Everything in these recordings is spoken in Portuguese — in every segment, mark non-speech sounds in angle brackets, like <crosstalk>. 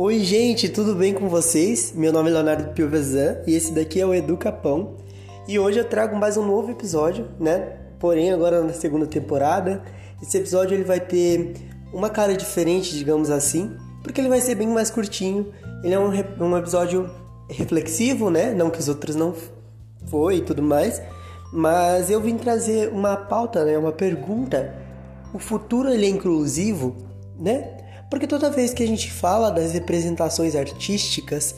Oi, gente, tudo bem com vocês? Meu nome é Leonardo Pilvezan e esse daqui é o Educapão. E hoje eu trago mais um novo episódio, né? Porém, agora na segunda temporada, esse episódio ele vai ter uma cara diferente, digamos assim, porque ele vai ser bem mais curtinho. Ele é um, um episódio reflexivo, né? Não que os outros não foi e tudo mais, mas eu vim trazer uma pauta, né? Uma pergunta. O futuro ele é inclusivo, né? Porque toda vez que a gente fala das representações artísticas,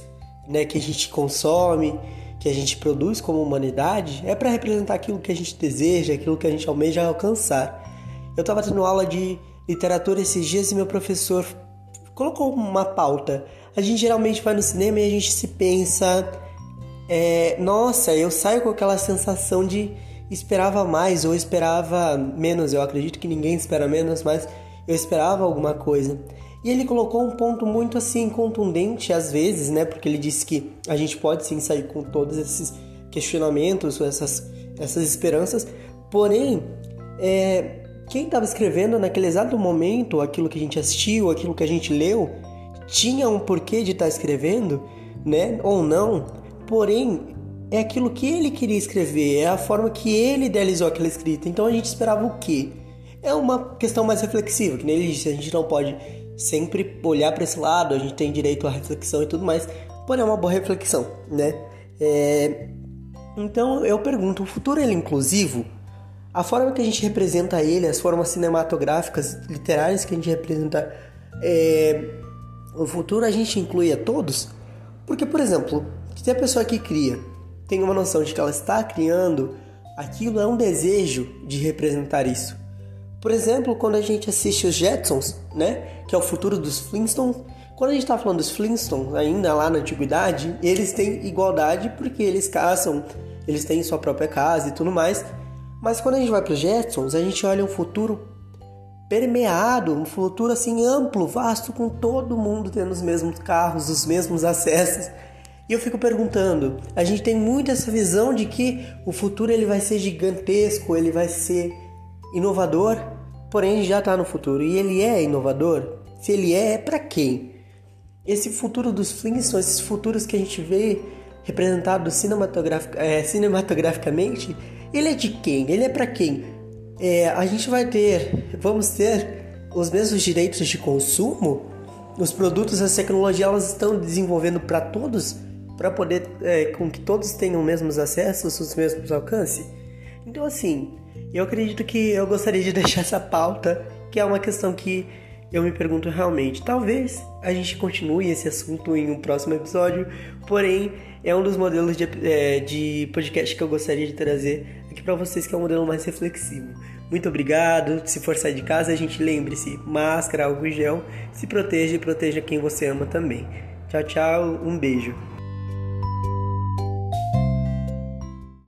né, que a gente consome, que a gente produz como humanidade, é para representar aquilo que a gente deseja, aquilo que a gente almeja alcançar. Eu estava tendo aula de literatura esses dias e meu professor colocou uma pauta. A gente geralmente vai no cinema e a gente se pensa, é, nossa, eu saio com aquela sensação de esperava mais ou esperava menos. Eu acredito que ninguém espera menos, mas eu esperava alguma coisa. E ele colocou um ponto muito assim contundente às vezes, né? Porque ele disse que a gente pode sim sair com todos esses questionamentos, essas, essas esperanças, porém, é, quem estava escrevendo naquele exato momento aquilo que a gente assistiu, aquilo que a gente leu, tinha um porquê de estar tá escrevendo, né? Ou não, porém, é aquilo que ele queria escrever, é a forma que ele idealizou aquela escrita. Então a gente esperava o quê? É uma questão mais reflexiva, que nem ele disse, a gente não pode sempre olhar para esse lado, a gente tem direito à reflexão e tudo mais, porém é uma boa reflexão, né? É... Então eu pergunto, o futuro ele é inclusivo? A forma que a gente representa ele, as formas cinematográficas, literárias que a gente representa é... o futuro, a gente inclui a todos? Porque, por exemplo, se a pessoa que cria tem uma noção de que ela está criando, aquilo é um desejo de representar isso. Por exemplo, quando a gente assiste os Jetsons, né, que é o futuro dos Flintstones, quando a gente está falando dos Flintstones, ainda lá na antiguidade, eles têm igualdade porque eles caçam, eles têm sua própria casa e tudo mais. Mas quando a gente vai para os Jetsons, a gente olha um futuro permeado, um futuro assim amplo, vasto, com todo mundo tendo os mesmos carros, os mesmos acessos. E eu fico perguntando, a gente tem muito essa visão de que o futuro ele vai ser gigantesco, ele vai ser inovador, porém já está no futuro. E ele é inovador? Se ele é, é para quem? Esse futuro dos Flintstones, esses futuros que a gente vê representado cinematografic, é, cinematograficamente, ele é de quem? Ele é para quem? É, a gente vai ter, vamos ter os mesmos direitos de consumo? Os produtos, as tecnologias, elas estão desenvolvendo para todos, para poder é, com que todos tenham os mesmos acessos, os mesmos alcances? Então, assim, eu acredito que eu gostaria de <laughs> deixar essa pauta, que é uma questão que eu me pergunto realmente. Talvez a gente continue esse assunto em um próximo episódio, porém é um dos modelos de, é, de podcast que eu gostaria de trazer aqui para vocês, que é um modelo mais reflexivo. Muito obrigado. Se for sair de casa, a gente lembre-se: máscara, álcool gel, se proteja e proteja quem você ama também. Tchau, tchau, um beijo.